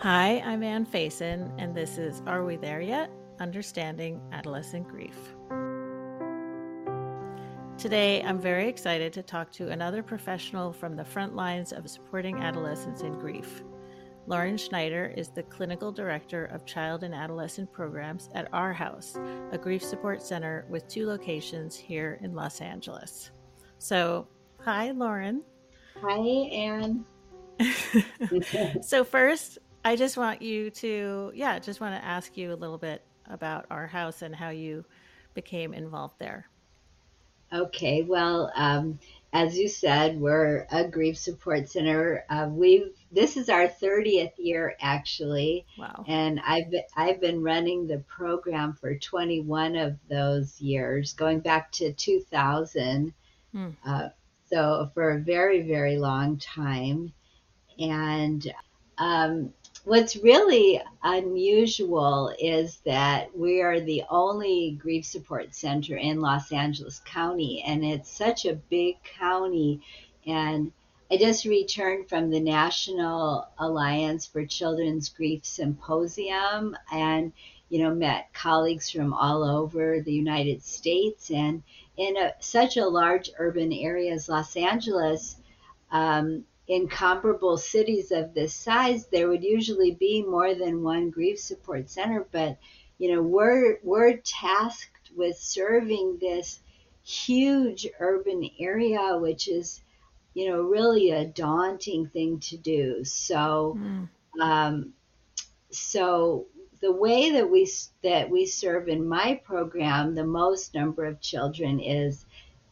Hi, I'm Ann Faison, and this is Are We There Yet? Understanding Adolescent Grief. Today, I'm very excited to talk to another professional from the front lines of supporting adolescents in grief. Lauren Schneider is the Clinical Director of Child and Adolescent Programs at Our House, a grief support center with two locations here in Los Angeles. So, hi, Lauren. Hi, Ann. so, first, I just want you to, yeah, just want to ask you a little bit about our house and how you became involved there. Okay, well, um, as you said, we're a grief support center. Uh, we've this is our 30th year actually. Wow. And I've I've been running the program for 21 of those years, going back to 2000. Hmm. Uh, so for a very very long time, and um, what's really unusual is that we are the only grief support center in Los Angeles County, and it's such a big county. And I just returned from the National Alliance for Children's Grief Symposium and, you know, met colleagues from all over the United States. And in a, such a large urban area as Los Angeles, um, in comparable cities of this size, there would usually be more than one grief support center. But you know, we're we're tasked with serving this huge urban area, which is you know really a daunting thing to do. So, mm. um, so the way that we that we serve in my program the most number of children is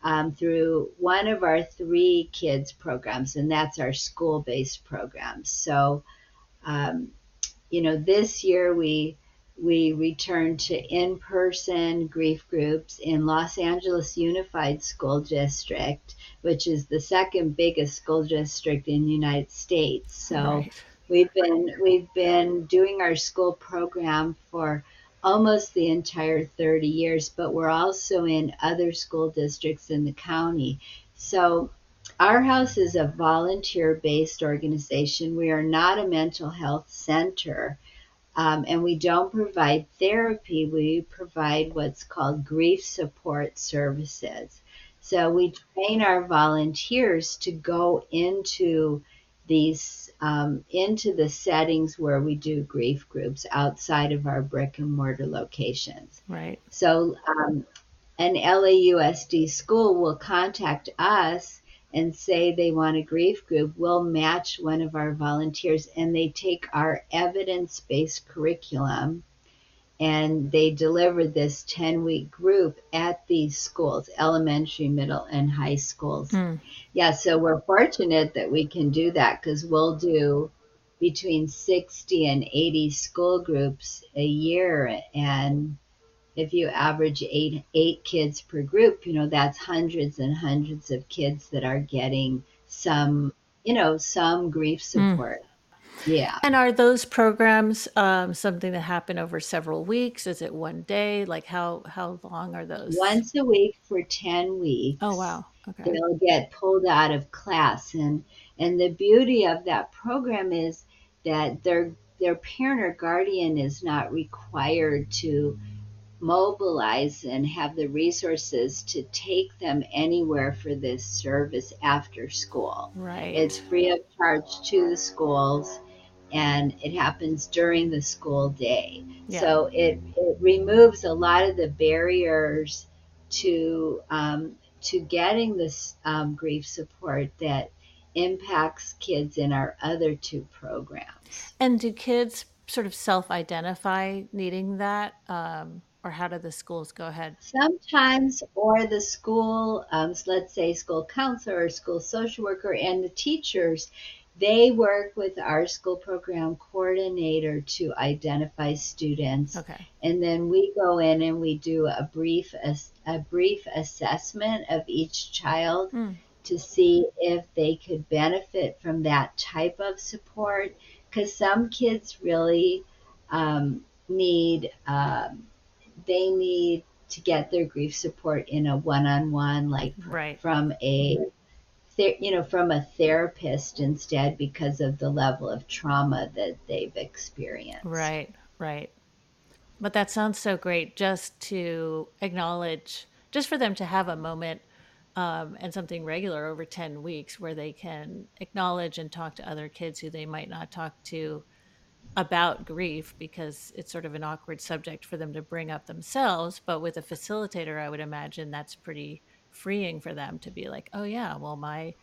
um, through one of our three kids programs, and that's our school based programs. So, um, you know, this year we we returned to in person grief groups in Los Angeles Unified School District, which is the second biggest school district in the United States. So. Right. We've been we've been doing our school program for almost the entire 30 years, but we're also in other school districts in the county. So our house is a volunteer based organization. We are not a mental health center. Um, and we don't provide therapy, we provide what's called grief support services. So we train our volunteers to go into these um, into the settings where we do grief groups outside of our brick and mortar locations. Right. So um, an LAUSD school will contact us and say they want a grief group. We'll match one of our volunteers and they take our evidence based curriculum and they deliver this 10 week group at these schools elementary middle and high schools mm. yeah so we're fortunate that we can do that because we'll do between 60 and 80 school groups a year and if you average eight eight kids per group you know that's hundreds and hundreds of kids that are getting some you know some grief hmm. support mm. Yeah. And are those programs um, something that happen over several weeks? Is it one day? Like how how long are those? Once a week for ten weeks. Oh wow. Okay. They'll get pulled out of class, and and the beauty of that program is that their their parent or guardian is not required to mobilize and have the resources to take them anywhere for this service after school. Right. It's free of charge to the schools and it happens during the school day. Yeah. So it, it removes a lot of the barriers to um, to getting this um, grief support that impacts kids in our other two programs. And do kids sort of self-identify needing that? Um, or how do the schools go ahead? Sometimes, or the school, um, let's say school counselor or school social worker and the teachers they work with our school program coordinator to identify students. Okay. And then we go in and we do a brief a brief assessment of each child mm. to see if they could benefit from that type of support. Because some kids really um, need um, they need to get their grief support in a one-on-one, like right. from a you know from a therapist instead because of the level of trauma that they've experienced. Right, right. But that sounds so great just to acknowledge, just for them to have a moment um, and something regular over 10 weeks where they can acknowledge and talk to other kids who they might not talk to about grief because it's sort of an awkward subject for them to bring up themselves. But with a facilitator, I would imagine that's pretty freeing for them to be like, oh, yeah, well, my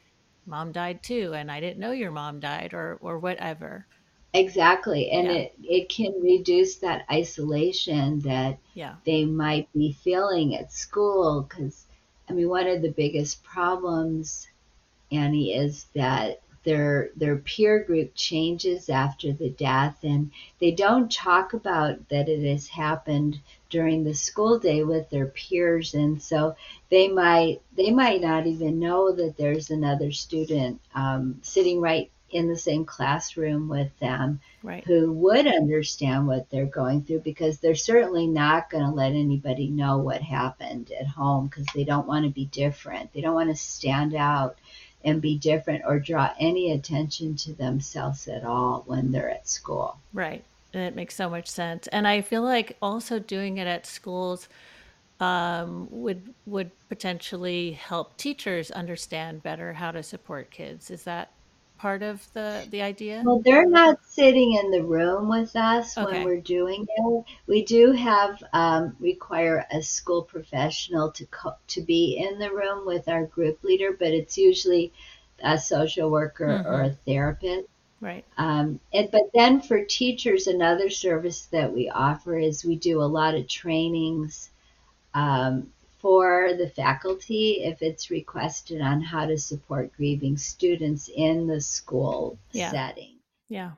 mom died too, and I didn't know your mom died, or, or whatever. Exactly. And yeah. it, it can reduce that isolation that yeah. they might be feeling at school. Because, I mean, one of the biggest problems, Annie, is that their their peer group changes after the death and they don't talk about that it has happened during the school day with their peers and so they might they might not even know that there's another student um, sitting right in the same classroom with them right. who would understand what they're going through because they're certainly not going to let anybody know what happened at home because they don't want to be different. They don't want to stand out and be different or draw any attention to themselves at all when they're at school. Right. It makes so much sense. And I feel like also doing it at schools um, would would potentially help teachers understand better how to support kids. Is that part of the the idea? Well, they're not sitting in the room with us okay. when we're doing it. We do have um, require a school professional to co- to be in the room with our group leader, but it's usually a social worker mm-hmm. or a therapist. Right. Um, and, but then for teachers, another service that we offer is we do a lot of trainings um, for the faculty if it's requested on how to support grieving students in the school yeah. setting. Yeah.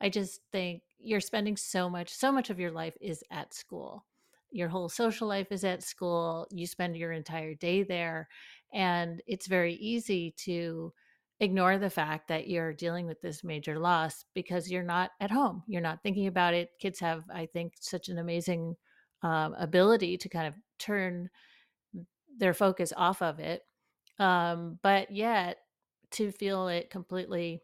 I just think you're spending so much, so much of your life is at school. Your whole social life is at school. You spend your entire day there. And it's very easy to ignore the fact that you're dealing with this major loss because you're not at home. You're not thinking about it. Kids have, I think, such an amazing um, ability to kind of turn their focus off of it. Um, but yet, to feel it completely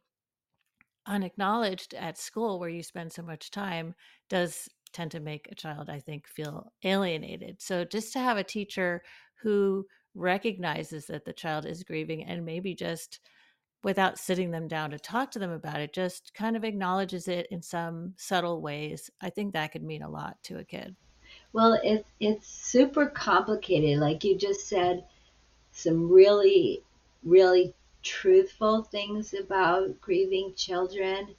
unacknowledged at school where you spend so much time does tend to make a child, I think, feel alienated. So just to have a teacher who recognizes that the child is grieving and maybe just without sitting them down to talk to them about it, just kind of acknowledges it in some subtle ways, I think that could mean a lot to a kid. Well, it's it's super complicated. Like you just said, some really, really truthful things about grieving children,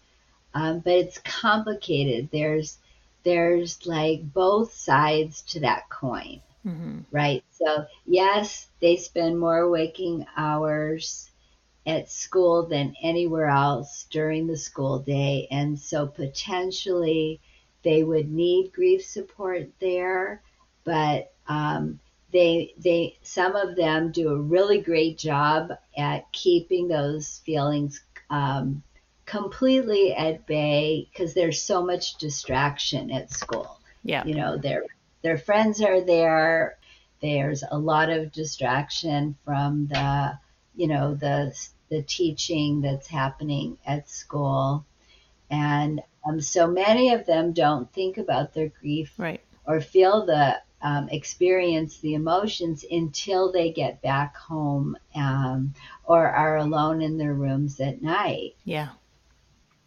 um, but it's complicated. There's there's like both sides to that coin, mm-hmm. right? So yes, they spend more waking hours at school than anywhere else during the school day, and so potentially they would need grief support there, but um, they they some of them do a really great job at keeping those feelings um, completely at bay because there's so much distraction at school. Yeah, you know their their friends are there. There's a lot of distraction from the you know the the teaching that's happening at school and um, so many of them don't think about their grief right. or feel the um, experience the emotions until they get back home um, or are alone in their rooms at night. Yeah.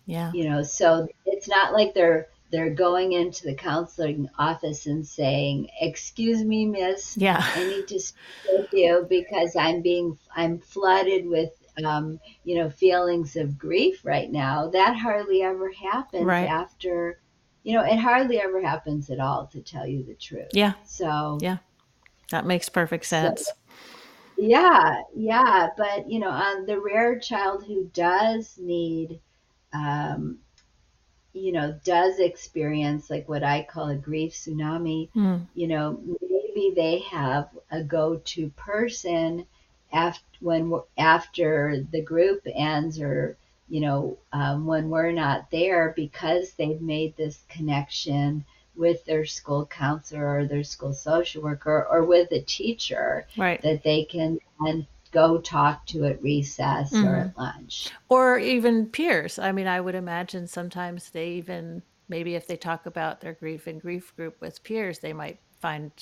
Yeah. You know, so it's not like they're they're going into the counseling office and saying, "Excuse me, miss, yeah. I need to speak with you because I'm being I'm flooded with um, you know, feelings of grief right now, that hardly ever happens right. after, you know, it hardly ever happens at all, to tell you the truth. Yeah. So, yeah, that makes perfect sense. So, yeah, yeah. But, you know, on the rare child who does need, um, you know, does experience like what I call a grief tsunami, mm. you know, maybe they have a go to person after when after the group ends or you know um, when we're not there because they've made this connection with their school counselor or their school social worker or with a teacher right. that they can and go talk to at recess mm-hmm. or at lunch. Or even peers. I mean, I would imagine sometimes they even, maybe if they talk about their grief and grief group with peers, they might find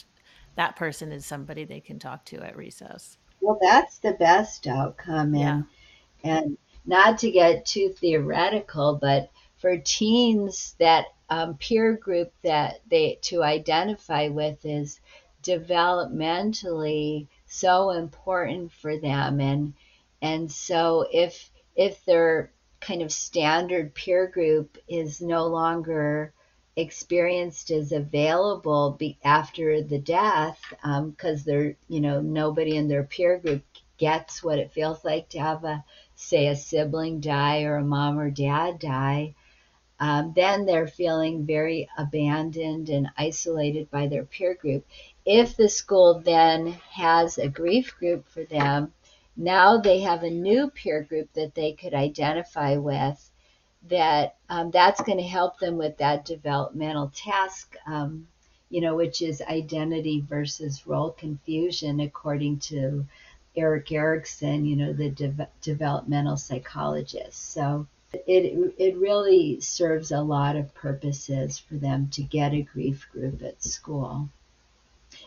that person is somebody they can talk to at recess. Well, that's the best outcome. And, yeah. and not to get too theoretical, but for teens, that um, peer group that they to identify with is developmentally so important for them and and so if if their kind of standard peer group is no longer experienced as available be, after the death because um, they're you know nobody in their peer group gets what it feels like to have a say a sibling die or a mom or dad die. Um, then they're feeling very abandoned and isolated by their peer group. If the school then has a grief group for them, now they have a new peer group that they could identify with that um, that's going to help them with that developmental task um, you know which is identity versus role confusion according to erik erikson you know the de- developmental psychologist. So it it really serves a lot of purposes for them to get a grief group at school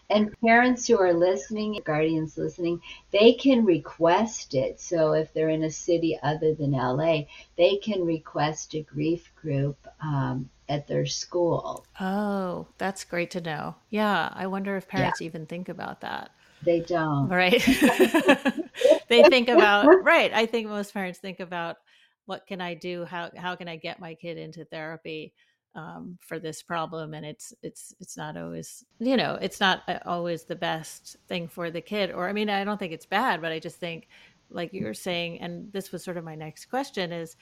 and parents who are listening, guardians listening, they can request it. So if they're in a city other than LA, they can request a grief group um, at their school. Oh, that's great to know. Yeah, I wonder if parents yeah. even think about that. They don't. Right. they think about, right. I think most parents think about what can I do? How, how can I get my kid into therapy? Um, for this problem and it's it's it's not always you know it's not uh, always the best thing for the kid or i mean i don't think it's bad but i just think like you were saying and this was sort of my next question is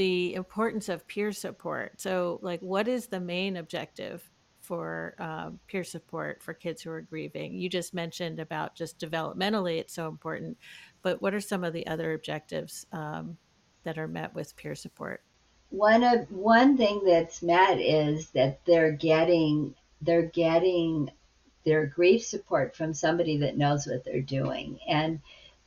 the importance of peer support. So like what is the main objective for um, peer support for kids who are grieving? You just mentioned about just developmentally it's so important but what are some of the other objectives um, that are met with peer support one of one thing that's met is that they're getting they're getting their grief support from somebody that knows what they're doing. And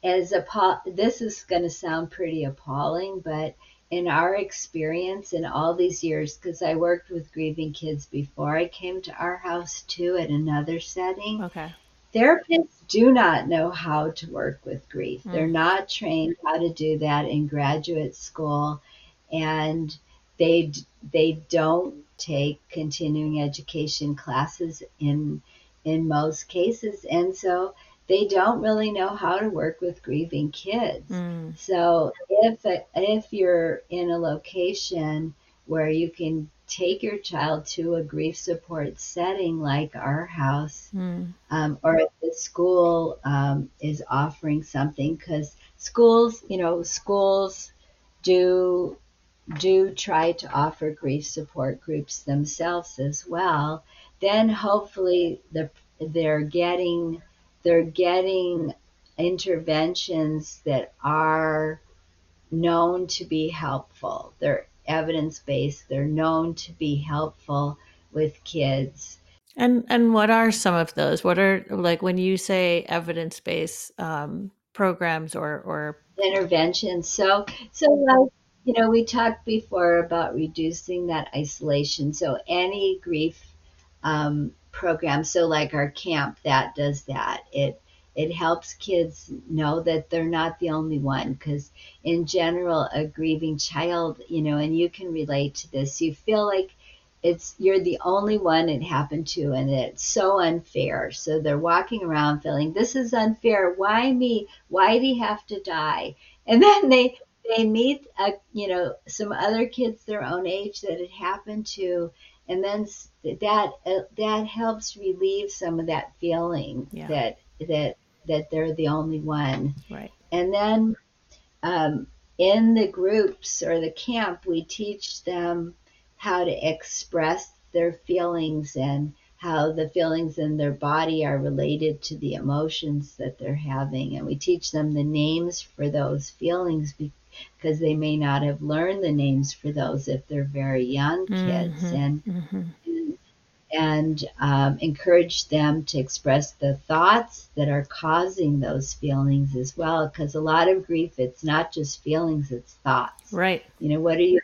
as a this is going to sound pretty appalling but in our experience in all these years because i worked with grieving kids before i came to our house too at another setting okay. therapists do not know how to work with grief. Mm. they're not trained how to do that in graduate school and they they don't take continuing education classes in in most cases and so they don't really know how to work with grieving kids mm. so if if you're in a location where you can take your child to a grief support setting like our house mm. um, or if the school um, is offering something because schools you know schools do do try to offer grief support groups themselves as well, then hopefully the, they're getting they're getting interventions that are known to be helpful. They're evidence based. They're known to be helpful with kids. And and what are some of those? What are like when you say evidence based um, programs or or interventions? So so like you know, we talked before about reducing that isolation. So any grief um, program, so like our camp, that does that. It it helps kids know that they're not the only one because in general a grieving child you know and you can relate to this you feel like it's you're the only one it happened to and it's so unfair so they're walking around feeling this is unfair why me why do he have to die and then they they meet a, you know some other kids their own age that it happened to and then that uh, that helps relieve some of that feeling yeah. that that that they're the only one right and then um, in the groups or the camp we teach them how to express their feelings and how the feelings in their body are related to the emotions that they're having and we teach them the names for those feelings because they may not have learned the names for those if they're very young kids mm-hmm, and, mm-hmm. and and um, encourage them to express the thoughts that are causing those feelings as well. Because a lot of grief, it's not just feelings, it's thoughts. Right. You know, what are you,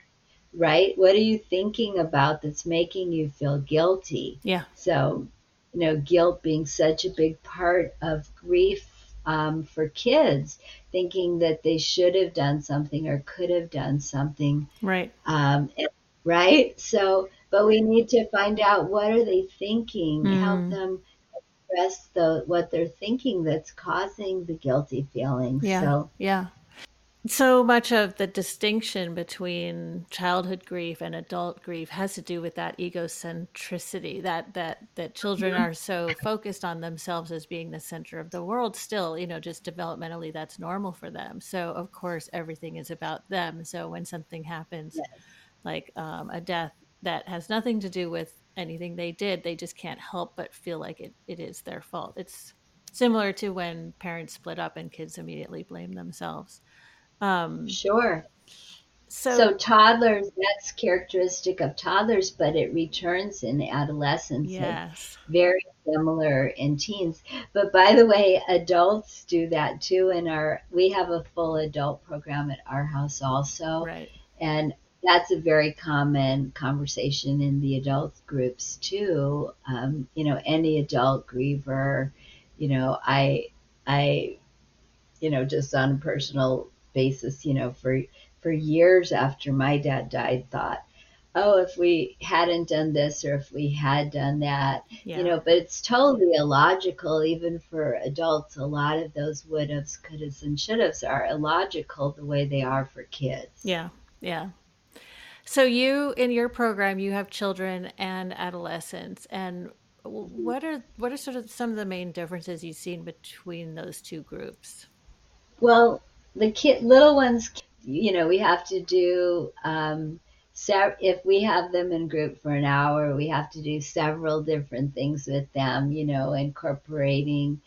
right? What are you thinking about that's making you feel guilty? Yeah. So, you know, guilt being such a big part of grief um, for kids, thinking that they should have done something or could have done something. Right. Um, right. So, but we need to find out what are they thinking, mm. help them express the what they're thinking that's causing the guilty feelings. Yeah. So, yeah. So much of the distinction between childhood grief and adult grief has to do with that egocentricity that that that children are so focused on themselves as being the center of the world still you know just developmentally that's normal for them so of course everything is about them so when something happens yes. like um, a death that has nothing to do with anything they did. They just can't help but feel like it, it is their fault. It's similar to when parents split up and kids immediately blame themselves. Um, sure. So, so toddlers, that's characteristic of toddlers, but it returns in adolescence. Yes. Very similar in teens. But by the way, adults do that too. In our, we have a full adult program at our house also. Right. And that's a very common conversation in the adult groups too. Um, you know, any adult griever, you know, I, I, you know, just on a personal basis, you know, for for years after my dad died, thought, oh, if we hadn't done this or if we had done that, yeah. you know, but it's totally illogical, even for adults. A lot of those would haves, could haves, and should haves are illogical the way they are for kids. Yeah, yeah. So you in your program you have children and adolescents and hmm. what are what are sort of some of the main differences you've seen between those two groups? Well, the kid little ones, you know, we have to do um, if we have them in group for an hour, we have to do several different things with them, you know, incorporating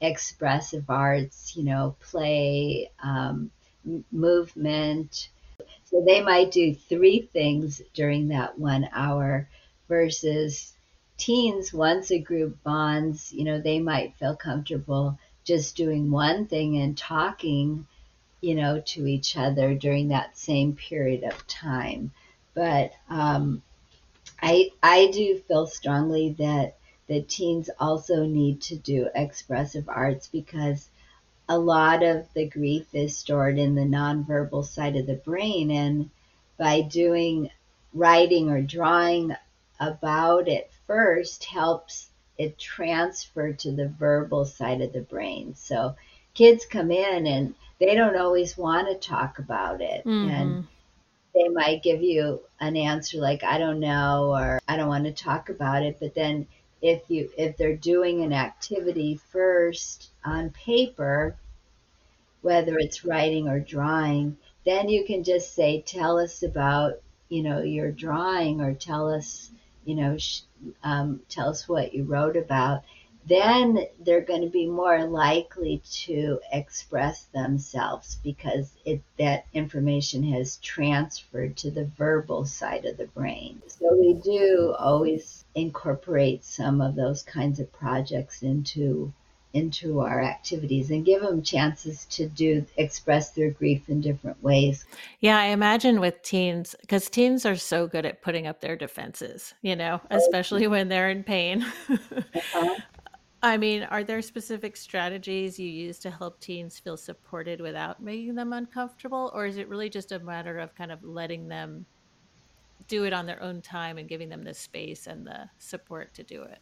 expressive arts, you know, play, um, movement, so they might do three things during that one hour versus teens, once a group bonds, you know, they might feel comfortable just doing one thing and talking, you know, to each other during that same period of time. But um, I I do feel strongly that that teens also need to do expressive arts because a lot of the grief is stored in the nonverbal side of the brain. And by doing writing or drawing about it first helps it transfer to the verbal side of the brain. So kids come in and they don't always want to talk about it. Mm-hmm. And they might give you an answer like, I don't know, or I don't want to talk about it. But then if you if they're doing an activity first on paper whether it's writing or drawing then you can just say tell us about you know your drawing or tell us you know sh- um, tell us what you wrote about then they're going to be more likely to express themselves because it, that information has transferred to the verbal side of the brain. So we do always incorporate some of those kinds of projects into into our activities and give them chances to do express their grief in different ways. Yeah, I imagine with teens because teens are so good at putting up their defenses, you know, especially when they're in pain. uh-huh. I mean, are there specific strategies you use to help teens feel supported without making them uncomfortable? Or is it really just a matter of kind of letting them do it on their own time and giving them the space and the support to do it?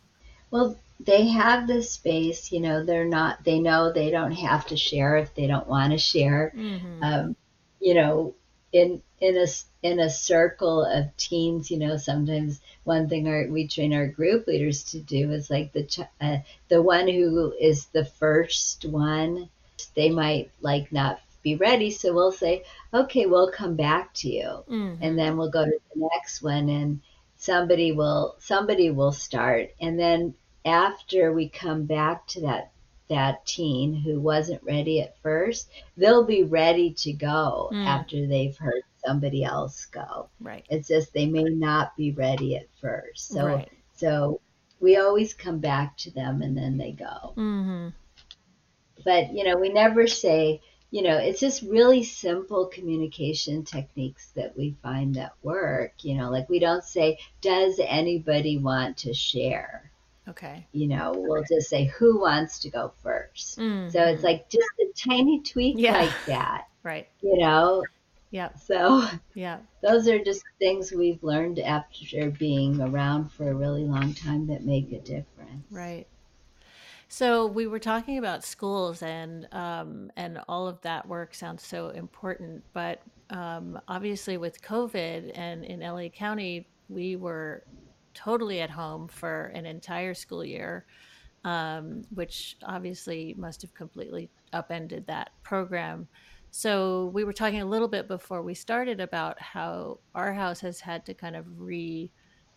Well, they have the space, you know, they're not, they know they don't have to share if they don't want to share. Mm-hmm. Um, you know, in, in a, in a circle of teens, you know, sometimes one thing our, we train our group leaders to do is like the, uh, the one who is the first one, they might like not be ready. So we'll say, okay, we'll come back to you. Mm-hmm. And then we'll go to the next one and, somebody will somebody will start and then after we come back to that that teen who wasn't ready at first they'll be ready to go mm. after they've heard somebody else go right it's just they may not be ready at first so right. so we always come back to them and then they go. Mm-hmm. But, you know, we never say, you know, it's just really simple communication techniques that we find that work. You know, like we don't say, does anybody want to share? Okay. You know, we'll just say, who wants to go 1st mm-hmm. So it's like just a tiny tweak yeah. like that. Right. You know, yeah. So yeah, those are just things we've learned after being around for a really long time that make a difference. Right. So we were talking about schools and um, and all of that work sounds so important, but um, obviously with COVID and in LA County, we were totally at home for an entire school year, um, which obviously must have completely upended that program. So we were talking a little bit before we started about how our house has had to kind of reinvent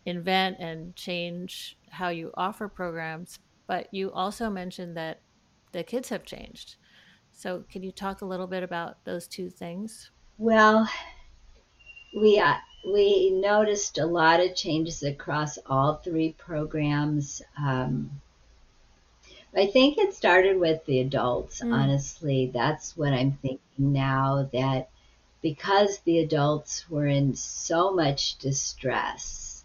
and change how you offer programs. But you also mentioned that the kids have changed. So can you talk a little bit about those two things? Well, we uh, we noticed a lot of changes across all three programs. Um, I think it started with the adults, mm. honestly. That's what I'm thinking now that because the adults were in so much distress,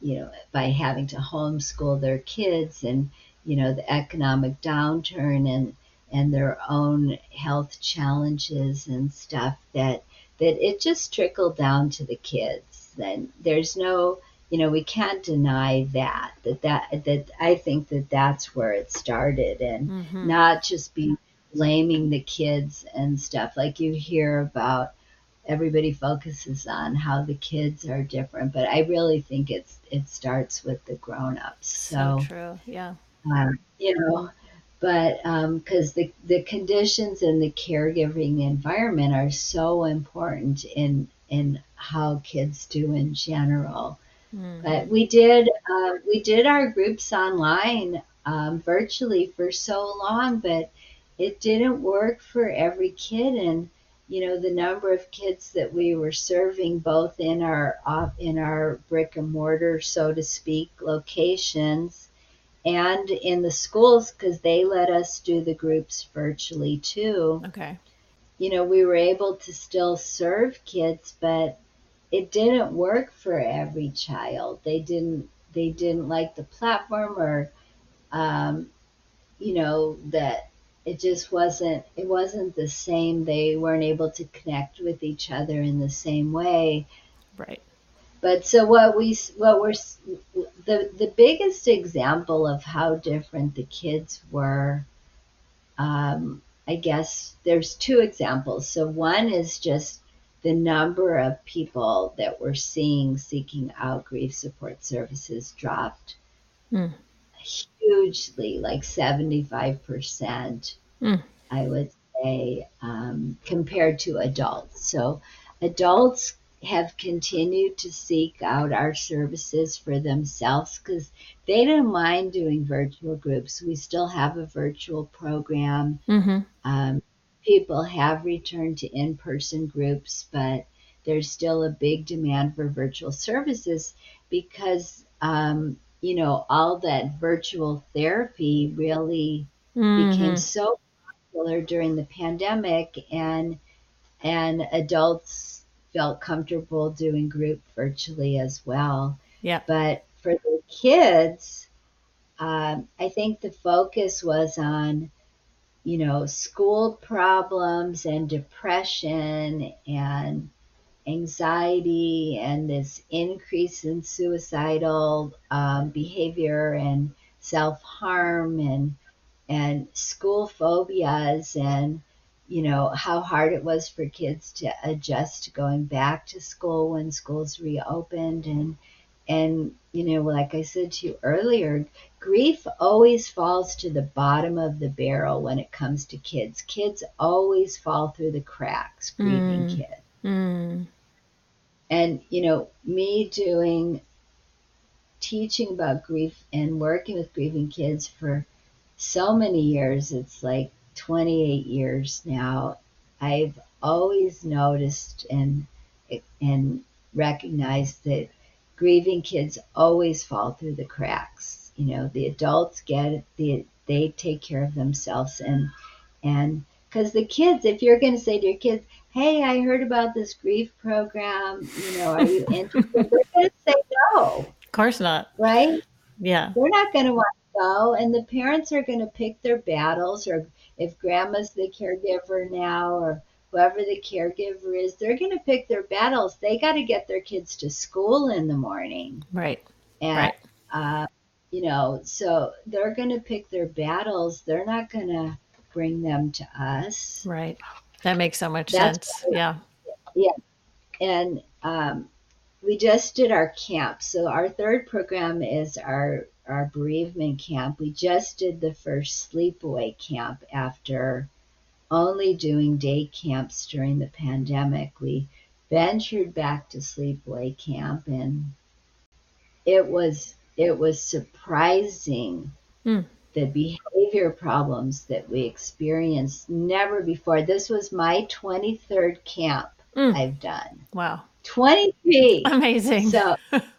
you know, by having to homeschool their kids and, you know, the economic downturn and and their own health challenges and stuff that that it just trickled down to the kids. Then there's no you know, we can't deny that, that, that, that I think that that's where it started and mm-hmm. not just be blaming the kids and stuff. Like you hear about everybody focuses on how the kids are different, but I really think it's, it starts with the grown-ups. So, so true. Yeah. Um, you know, but because um, the, the conditions and the caregiving environment are so important in in how kids do in general Mm-hmm. But we did uh, we did our groups online um, virtually for so long, but it didn't work for every kid. And you know the number of kids that we were serving both in our in our brick and mortar, so to speak, locations and in the schools because they let us do the groups virtually too. Okay. You know, we were able to still serve kids, but it didn't work for every child. They didn't they didn't like the platform or um, you know that it just wasn't it wasn't the same. They weren't able to connect with each other in the same way. Right. But so what we what we're the the biggest example of how different the kids were um, I guess there's two examples. So one is just the number of people that we're seeing seeking out grief support services dropped mm. hugely, like 75%, mm. I would say, um, compared to adults. So adults have continued to seek out our services for themselves because they don't mind doing virtual groups. We still have a virtual program. Mm-hmm. Um, people have returned to in person groups, but there's still a big demand for virtual services because, um, you know, all that virtual therapy really mm-hmm. became so popular during the pandemic, and and adults felt comfortable doing group virtually as well. Yeah. But for the kids, um, I think the focus was on you know, school problems and depression and anxiety and this increase in suicidal um, behavior and self harm and and school phobias and you know how hard it was for kids to adjust to going back to school when schools reopened and and you know like i said to you earlier grief always falls to the bottom of the barrel when it comes to kids. Kids always fall through the cracks, grieving mm. kids. Mm. And, you know, me doing teaching about grief and working with grieving kids for so many years, it's like 28 years now, I've always noticed and and recognized that grieving kids always fall through the cracks. You know the adults get it the they take care of themselves and and because the kids if you're going to say to your kids hey i heard about this grief program you know are you interested? they're going to say no. Of course not. Right? Yeah. They're not going to want to go and the parents are going to pick their battles or if grandma's the caregiver now or whoever the caregiver is they're going to pick their battles they got to get their kids to school in the morning right and right. uh, you know, so they're going to pick their battles. They're not going to bring them to us. Right. That makes so much That's sense. yeah. Yeah. And um, we just did our camp. So our third program is our our bereavement camp. We just did the first sleepaway camp after only doing day camps during the pandemic. We ventured back to sleepaway camp and it was it was surprising mm. the behavior problems that we experienced never before. This was my 23rd camp mm. I've done. Wow. 23. Amazing. So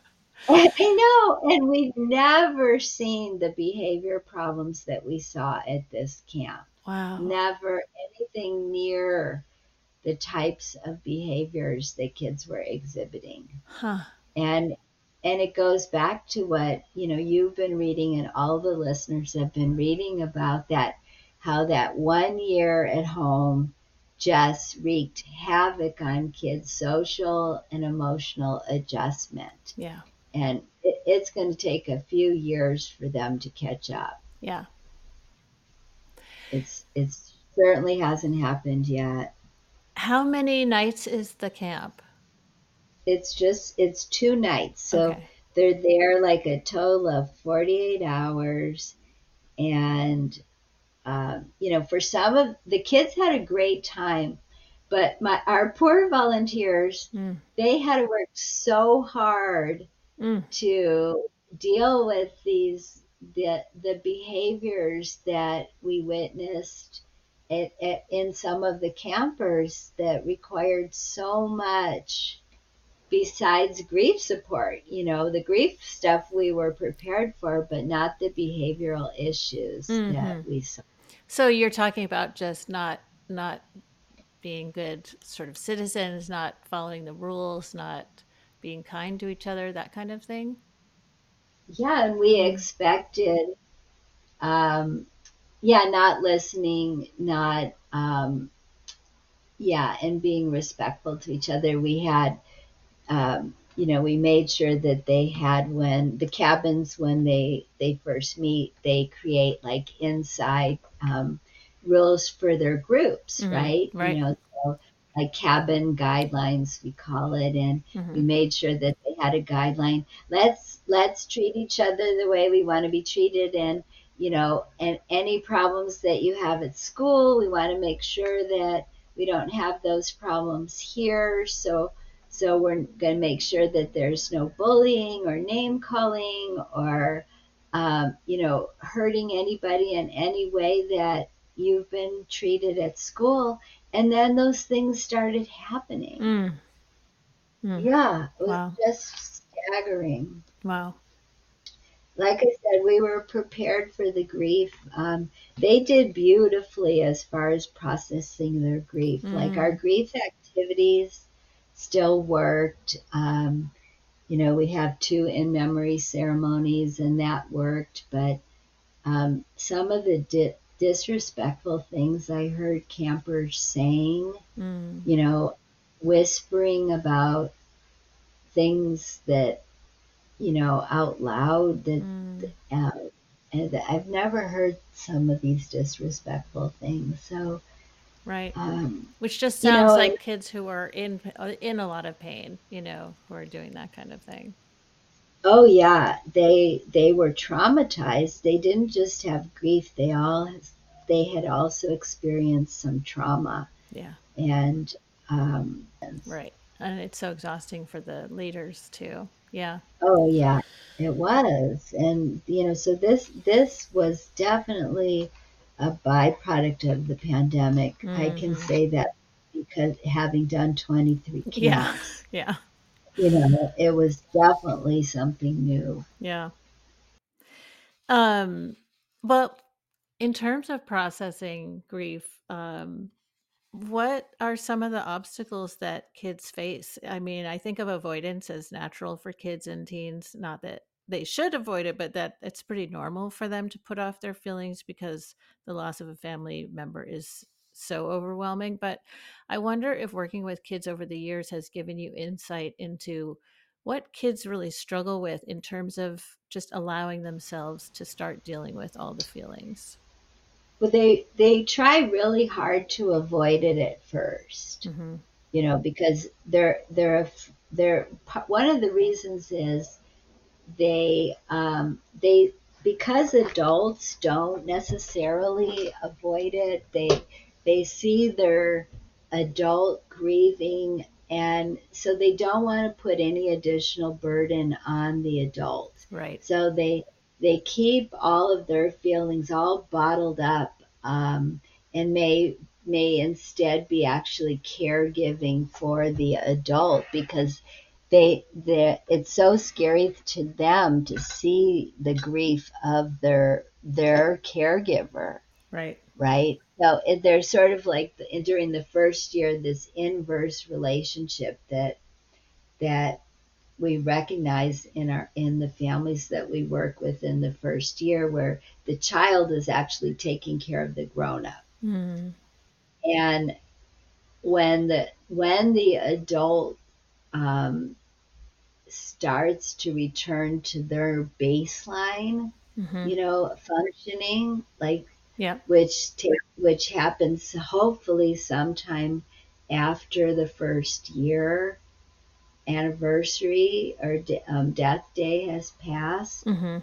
I know, and we've never seen the behavior problems that we saw at this camp. Wow. Never anything near the types of behaviors that kids were exhibiting. Huh. And and it goes back to what you know you've been reading and all the listeners have been reading about that how that one year at home just wreaked havoc on kids social and emotional adjustment yeah and it, it's going to take a few years for them to catch up. Yeah. It's it certainly hasn't happened yet. How many nights is the camp? It's just it's two nights. So okay. they're there like a total of 48 hours. And um, you know for some of the kids had a great time but my our poor volunteers mm. they had to work so hard mm. to deal with these the the behaviors that we witnessed at, at, in some of the campers that required so much besides grief support. You know, the grief stuff we were prepared for, but not the behavioral issues mm-hmm. that we saw. So you're talking about just not not being good sort of citizens, not following the rules, not being kind to each other, that kind of thing. Yeah, and we expected um yeah, not listening, not um yeah, and being respectful to each other. We had um, you know, we made sure that they had when the cabins when they they first meet, they create like inside um, rules for their groups, mm-hmm. right? Right. You know, like cabin guidelines we call it, and mm-hmm. we made sure that they had a guideline. Let's let's treat each other the way we want to be treated, and you know, and any problems that you have at school, we want to make sure that we don't have those problems here. So so we're going to make sure that there's no bullying or name calling or, um, you know, hurting anybody in any way that you've been treated at school. And then those things started happening. Mm. Mm. Yeah, it was wow. just staggering. Wow. Like I said, we were prepared for the grief. Um, they did beautifully as far as processing their grief. Mm. Like our grief activities still worked. Um, you know, we have two in memory ceremonies, and that worked. But um, some of the di- disrespectful things I heard campers saying, mm. you know, whispering about things that, you know, out loud that, mm. uh, and I've never heard some of these disrespectful things. So, Right. Um, Which just sounds you know, like kids who are in uh, in a lot of pain, you know, who are doing that kind of thing. Oh yeah, they they were traumatized. They didn't just have grief. They all they had also experienced some trauma. Yeah. And um, right. And it's so exhausting for the leaders too. Yeah. Oh yeah, it was. And you know, so this this was definitely a byproduct of the pandemic. Mm. I can mm-hmm. say that because having done 23 camps. Yeah. Yeah. You know, it was definitely something new. Yeah. Um, well, in terms of processing grief, um, what are some of the obstacles that kids face? I mean, I think of avoidance as natural for kids and teens, not that they should avoid it, but that it's pretty normal for them to put off their feelings because the loss of a family member is so overwhelming. But I wonder if working with kids over the years has given you insight into what kids really struggle with in terms of just allowing themselves to start dealing with all the feelings. Well, they they try really hard to avoid it at 1st hmm you know, because they're they're they're one of the reasons is they um, they because adults don't necessarily avoid it. They they see their adult grieving and so they don't want to put any additional burden on the adult. Right. So they they keep all of their feelings all bottled up um, and may may instead be actually caregiving for the adult because they they it's so scary to them to see the grief of their their caregiver Right. right so it, there's sort of like the, during the first year this inverse relationship that that we recognize in our in the families that we work with in the first year where the child is actually taking care of the grown up Mm. and when the when the adult um, starts to return to their baseline hmm you know functioning like Yeah. which ta- which happens hopefully sometime after the first year anniversary or de- um, death day has passed. Hmm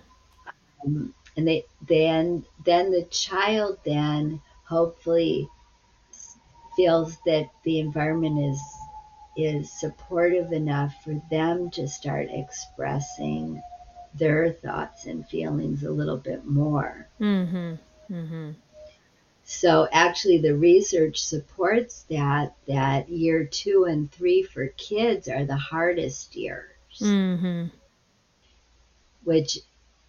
um, and they then then the child then hopefully feels that the environment is is supportive enough for them to start expressing their thoughts and feelings a little bit more. Hmm hmm so actually the research supports that that year 2 and 3 for kids are the hardest years hmm which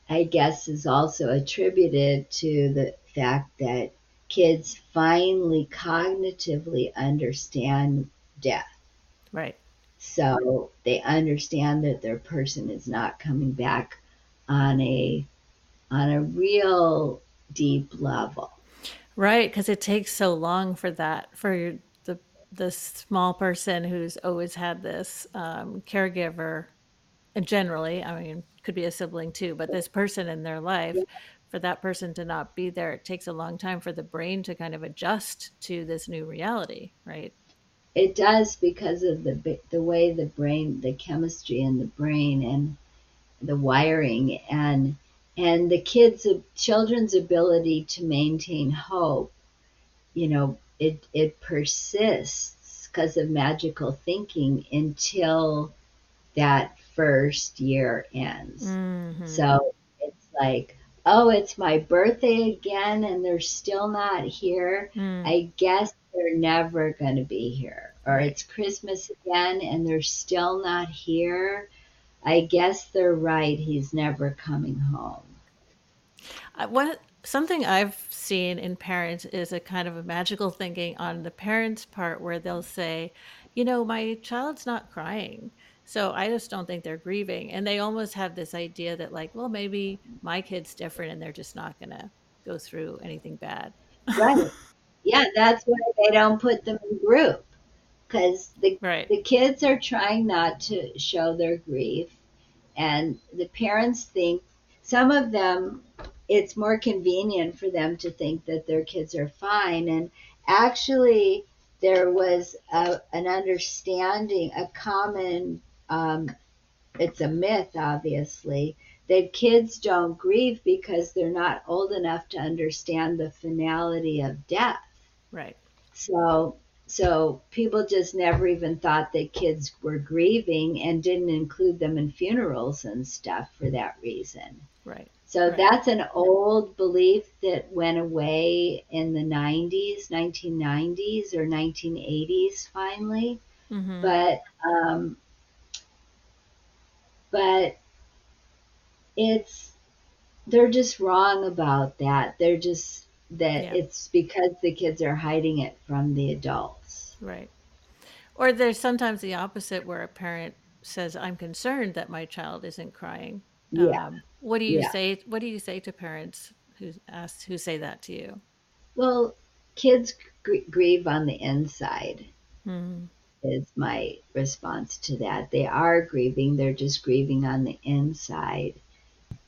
I guess is also attributed to the fact that kids finally cognitively understand death. Right. So they understand that their person is not coming back on a on a real deep level. Right, because it takes so long for that for the the small person who's always had this um, caregiver. And generally, I mean, could be a sibling too, but this person in their life, for that person to not be there, it takes a long time for the brain to kind of adjust to this new reality, right? It does because of the the way the brain, the chemistry in the brain and the wiring and and the kids children's ability to maintain hope you know it it persists because of magical thinking until that first year ends. Hmm so it's like oh it's my birthday again and they're still not here. Mm, i guess they're never going to be here. Or it's christmas again and they're still not here I guess they're right. He's never coming home. What something I've seen in parents is a kind of a magical thinking on the parents' part where they'll say, you know, my child's not crying. So I just don't think they're grieving. And they almost have this idea that, like, well, maybe my kid's different and they're just not going to go through anything bad. Right. Yeah, that's why they don't put them in group because the right. the kids are trying not to show their grief, and the parents think some of them it's more convenient for them to think that their kids are fine, and actually there was a, an understanding, a common. Um, it's a myth, obviously, that kids don't grieve because they're not old enough to understand the finality of death. Right. So so people just never even thought that kids were grieving and didn't include them in funerals and stuff for that reason. Right. So Right. that's an old belief that went away in the 90s, 1990s or 1980s finally. hmm But um, but it's they're just wrong about that. They're just that yeah. it's because the kids are hiding it from the adults. Right. Or there's sometimes the opposite where a parent says, "I'm concerned that my child isn't crying." Yeah. Um, what do you yeah. say? What do you say to parents who ask who say that to you? Well, kids gr- grieve on the inside. Mm-hmm. Is my response to that. They are grieving. They're just grieving on the inside.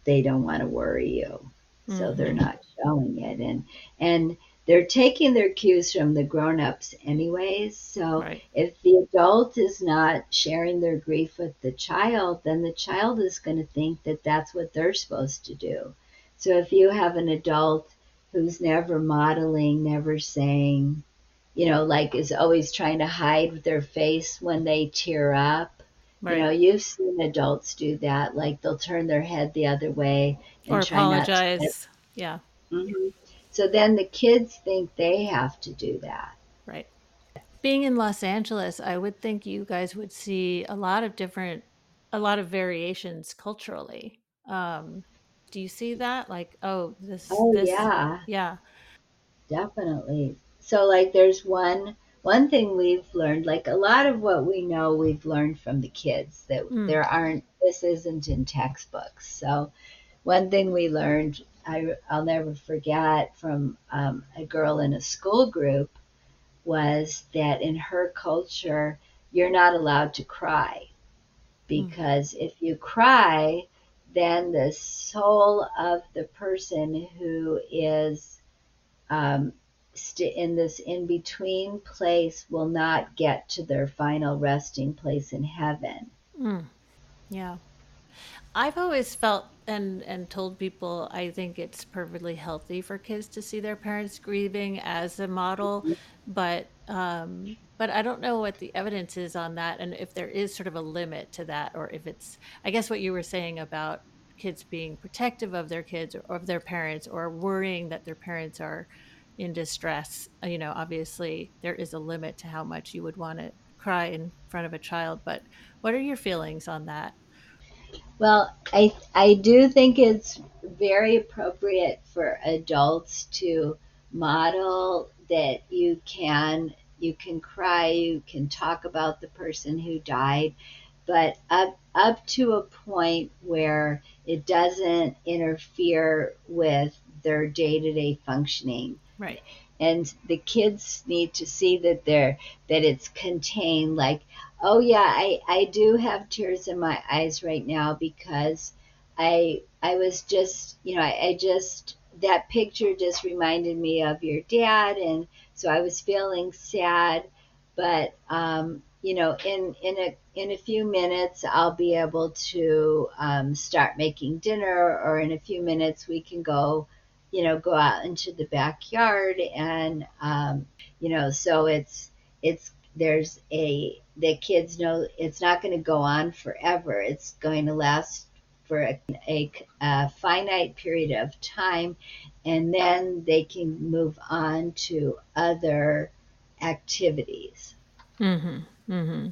They don't want to worry you, mm-hmm. so they're mm-hmm. not showing it. And and they're taking their cues from the grown-ups anyways so right. if the adult is not sharing their grief with the child then the child is going to think that that's what they're supposed to do so if you have an adult who's never modeling never saying you know like is always trying to hide their face when they tear up right. you know you've seen adults do that like they'll turn their head the other way and or apologize yeah mm-hmm. So then the kids think they have to do that. Right. Being in Los Angeles, I would think you guys would see a lot of different, a lot of variations culturally. Um, do you see that? Like, oh, this. Oh this, yeah. Yeah. Definitely. So like, there's one one thing we've learned. Like a lot of what we know, we've learned from the kids that mm. there aren't. This isn't in textbooks. So one thing we learned I, will never forget from um, a girl in a school group was that in her culture, you're not allowed to cry because mm-hmm. if you cry, then the soul of the person who is um, st- in this in between place will not get to their final resting place in heaven. Mm. Yeah. I've always felt and and told people I think it's perfectly healthy for kids to see their parents grieving as a model, mm-hmm. but um, but I don't know what the evidence is on that, and if there is sort of a limit to that, or if it's I guess what you were saying about kids being protective of their kids or of their parents, or worrying that their parents are in distress. Uh, you know, obviously there is a limit to how much you would want to cry in front of a child, but what are your feelings on that? Well, I I do think it's very appropriate for adults to model that you can you can cry, you can talk about the person who died, but up up to a point where it doesn't interfere with their day-to-day functioning. Right. And the kids need to see that they're that it's contained like Oh yeah, I I do have tears in my eyes right now because I I was just you know I, I just that picture just reminded me of your dad and so I was feeling sad but um, you know in in a in a few minutes I'll be able to um, start making dinner or in a few minutes we can go you know go out into the backyard and um, you know so it's it's there's a the kids know it's not going to go on forever. It's going to last for a, a, a, finite period of time, and then they can move on to other activities. Mm-hmm. Mm-hmm.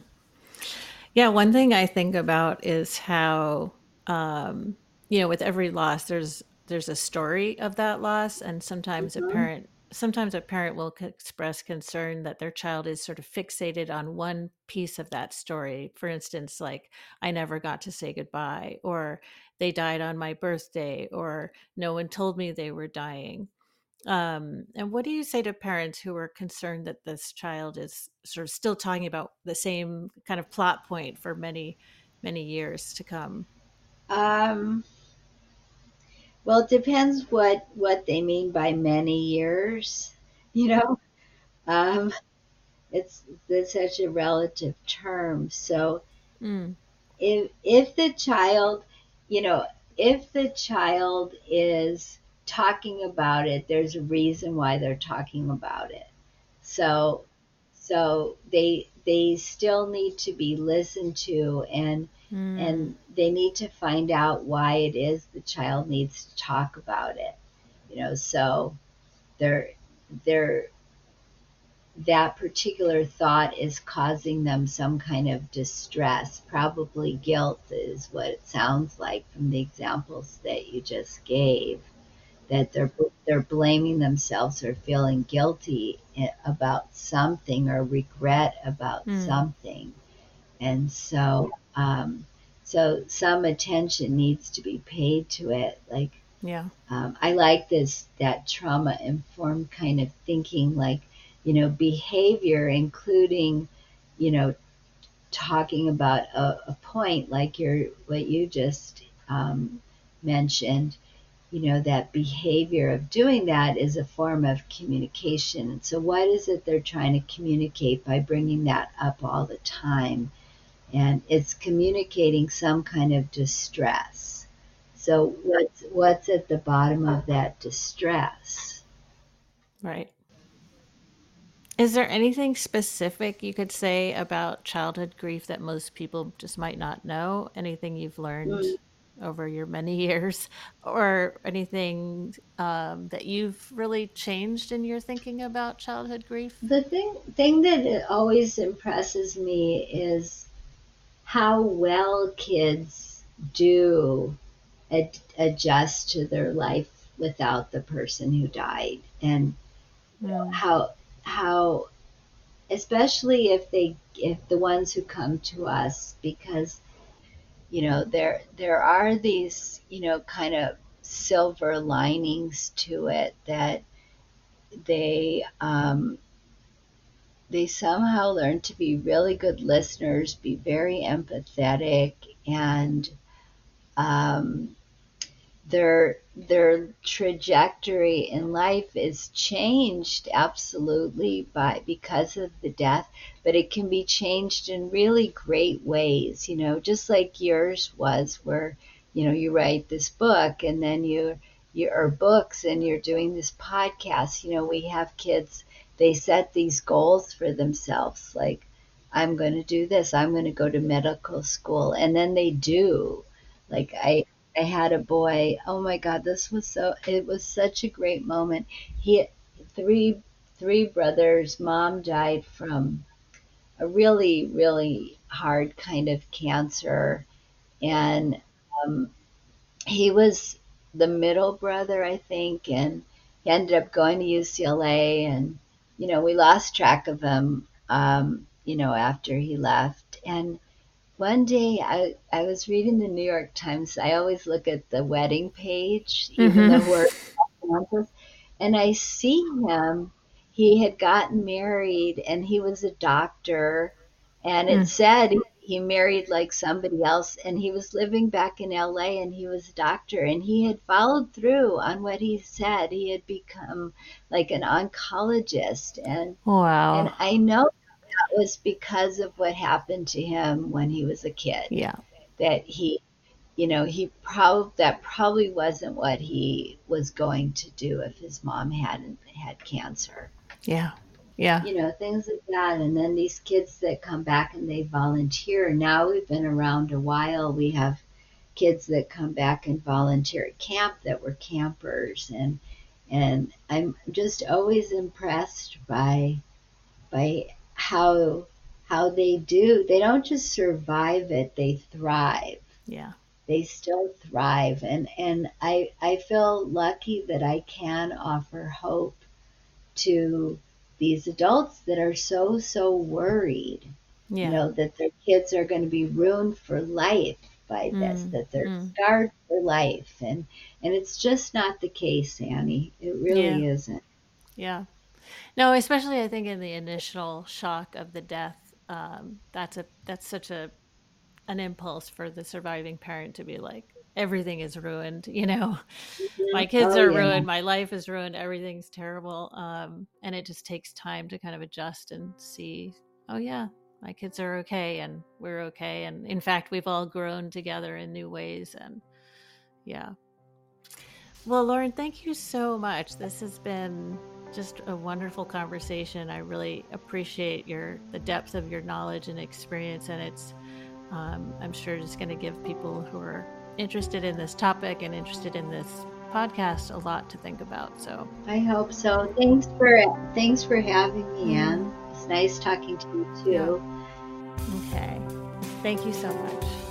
Yeah, one thing I think about is how, um, you know, with every loss, there's there's a story of that loss, and sometimes mm-hmm. a parent sometimes a parent will express concern that their child is sort of fixated on one piece of that story. For instance, like, I never got to say goodbye, or they died on my birthday, or no one told me they were dying. Um, and what do you say to parents who are concerned that this child is sort of still talking about the same kind of plot point for many, many years to come? Um, well, it depends what what they mean by many years. You know, um, it's it's such a relative term. So, mm. if if the child, you know, if the child is talking about it, there's a reason why they're talking about it. So, so they they still need to be listened to and mm. and they need to find out why it is the child needs to talk about it you know so they're they're that particular thought is causing them some kind of distress. Probably guilt is what it sounds like from the examples that you just gave. That they're they're blaming themselves or feeling guilty about something or regret about mm. something, and so um, so some attention needs to be paid to it. Like yeah, um, I like this that trauma informed kind of thinking. Like you know, behavior, including, you know, talking about a, a point like your what you just um, mentioned, you know, that behavior of doing that is a form of communication. And so, what is it they're trying to communicate by bringing that up all the time? And it's communicating some kind of distress. So, what's what's at the bottom of that distress? Right. Is there anything specific you could say about childhood grief that most people just might not know? Anything you've learned mm. Over your many years, or anything um, that you've really changed in your thinking about childhood grief? The thing thing that always impresses me is how well kids do ad- adjust to their life without the person who died, and mm. how how especially if they if the ones who come to us because you know there there are these you know kind of silver linings to it that they um, they somehow learn to be really good listeners, be very empathetic, and um, their their trajectory in life is changed absolutely by because of the death but it can be changed in really great ways you know just like yours was where you know you write this book and then you you are books and you're doing this podcast you know we have kids they set these goals for themselves like i'm going to do this i'm going to go to medical school and then they do. Like i I had a boy. Oh my God, this was so. It was such a great moment. He three three brothers. Mom died from a really really hard kind of cancer, and um, he was the middle brother, I think, and he ended up going to UCLA, and you know we lost track of him. Um, you know after he left, and one day I, I was reading the New York Times. I always look at the wedding page, even mm-hmm. though we're and I see him. He had gotten married and he was a doctor, and it mm. said he married like somebody else, and he was living back in LA and he was a doctor, and he had followed through on what he said. He had become like an oncologist, and wow. And I know was because of what happened to him when he was a kid. Yeah. That he, you know, he probably, that probably wasn't what he was going to do if his mom hadn't had cancer. Yeah. Yeah. You know, things like that. And then these kids that come back and they volunteer. Now we've been around a while. We have kids that come back and volunteer at camp that were campers and and I'm just always impressed by by how how they do. They don't just survive it; they thrive. Yeah, they still thrive, and and I I feel lucky that I can offer hope to these adults that are so so worried. Yeah. You know that their kids are going to be ruined for life by this, mm. that they're mm. scarred for life, and and it's just not the case, Annie. It really yeah. isn't. Yeah. No, especially I think in the initial shock of the death, um, that's a that's such a an impulse for the surviving parent to be like, everything is ruined. You know, mm-hmm. my kids oh, are yeah. ruined, my life is ruined, everything's terrible, um, and it just takes time to kind of adjust and see. Oh yeah, my kids are okay, and we're okay, and in fact, we've all grown together in new ways, and yeah. Well, Lauren, thank you so much. This has been just a wonderful conversation. I really appreciate your the depth of your knowledge and experience, and it's um, I'm sure just going to give people who are interested in this topic and interested in this podcast a lot to think about. So I hope so. Thanks for thanks for having me, mm-hmm. Anne. It's nice talking to you too. Okay. Thank you so much.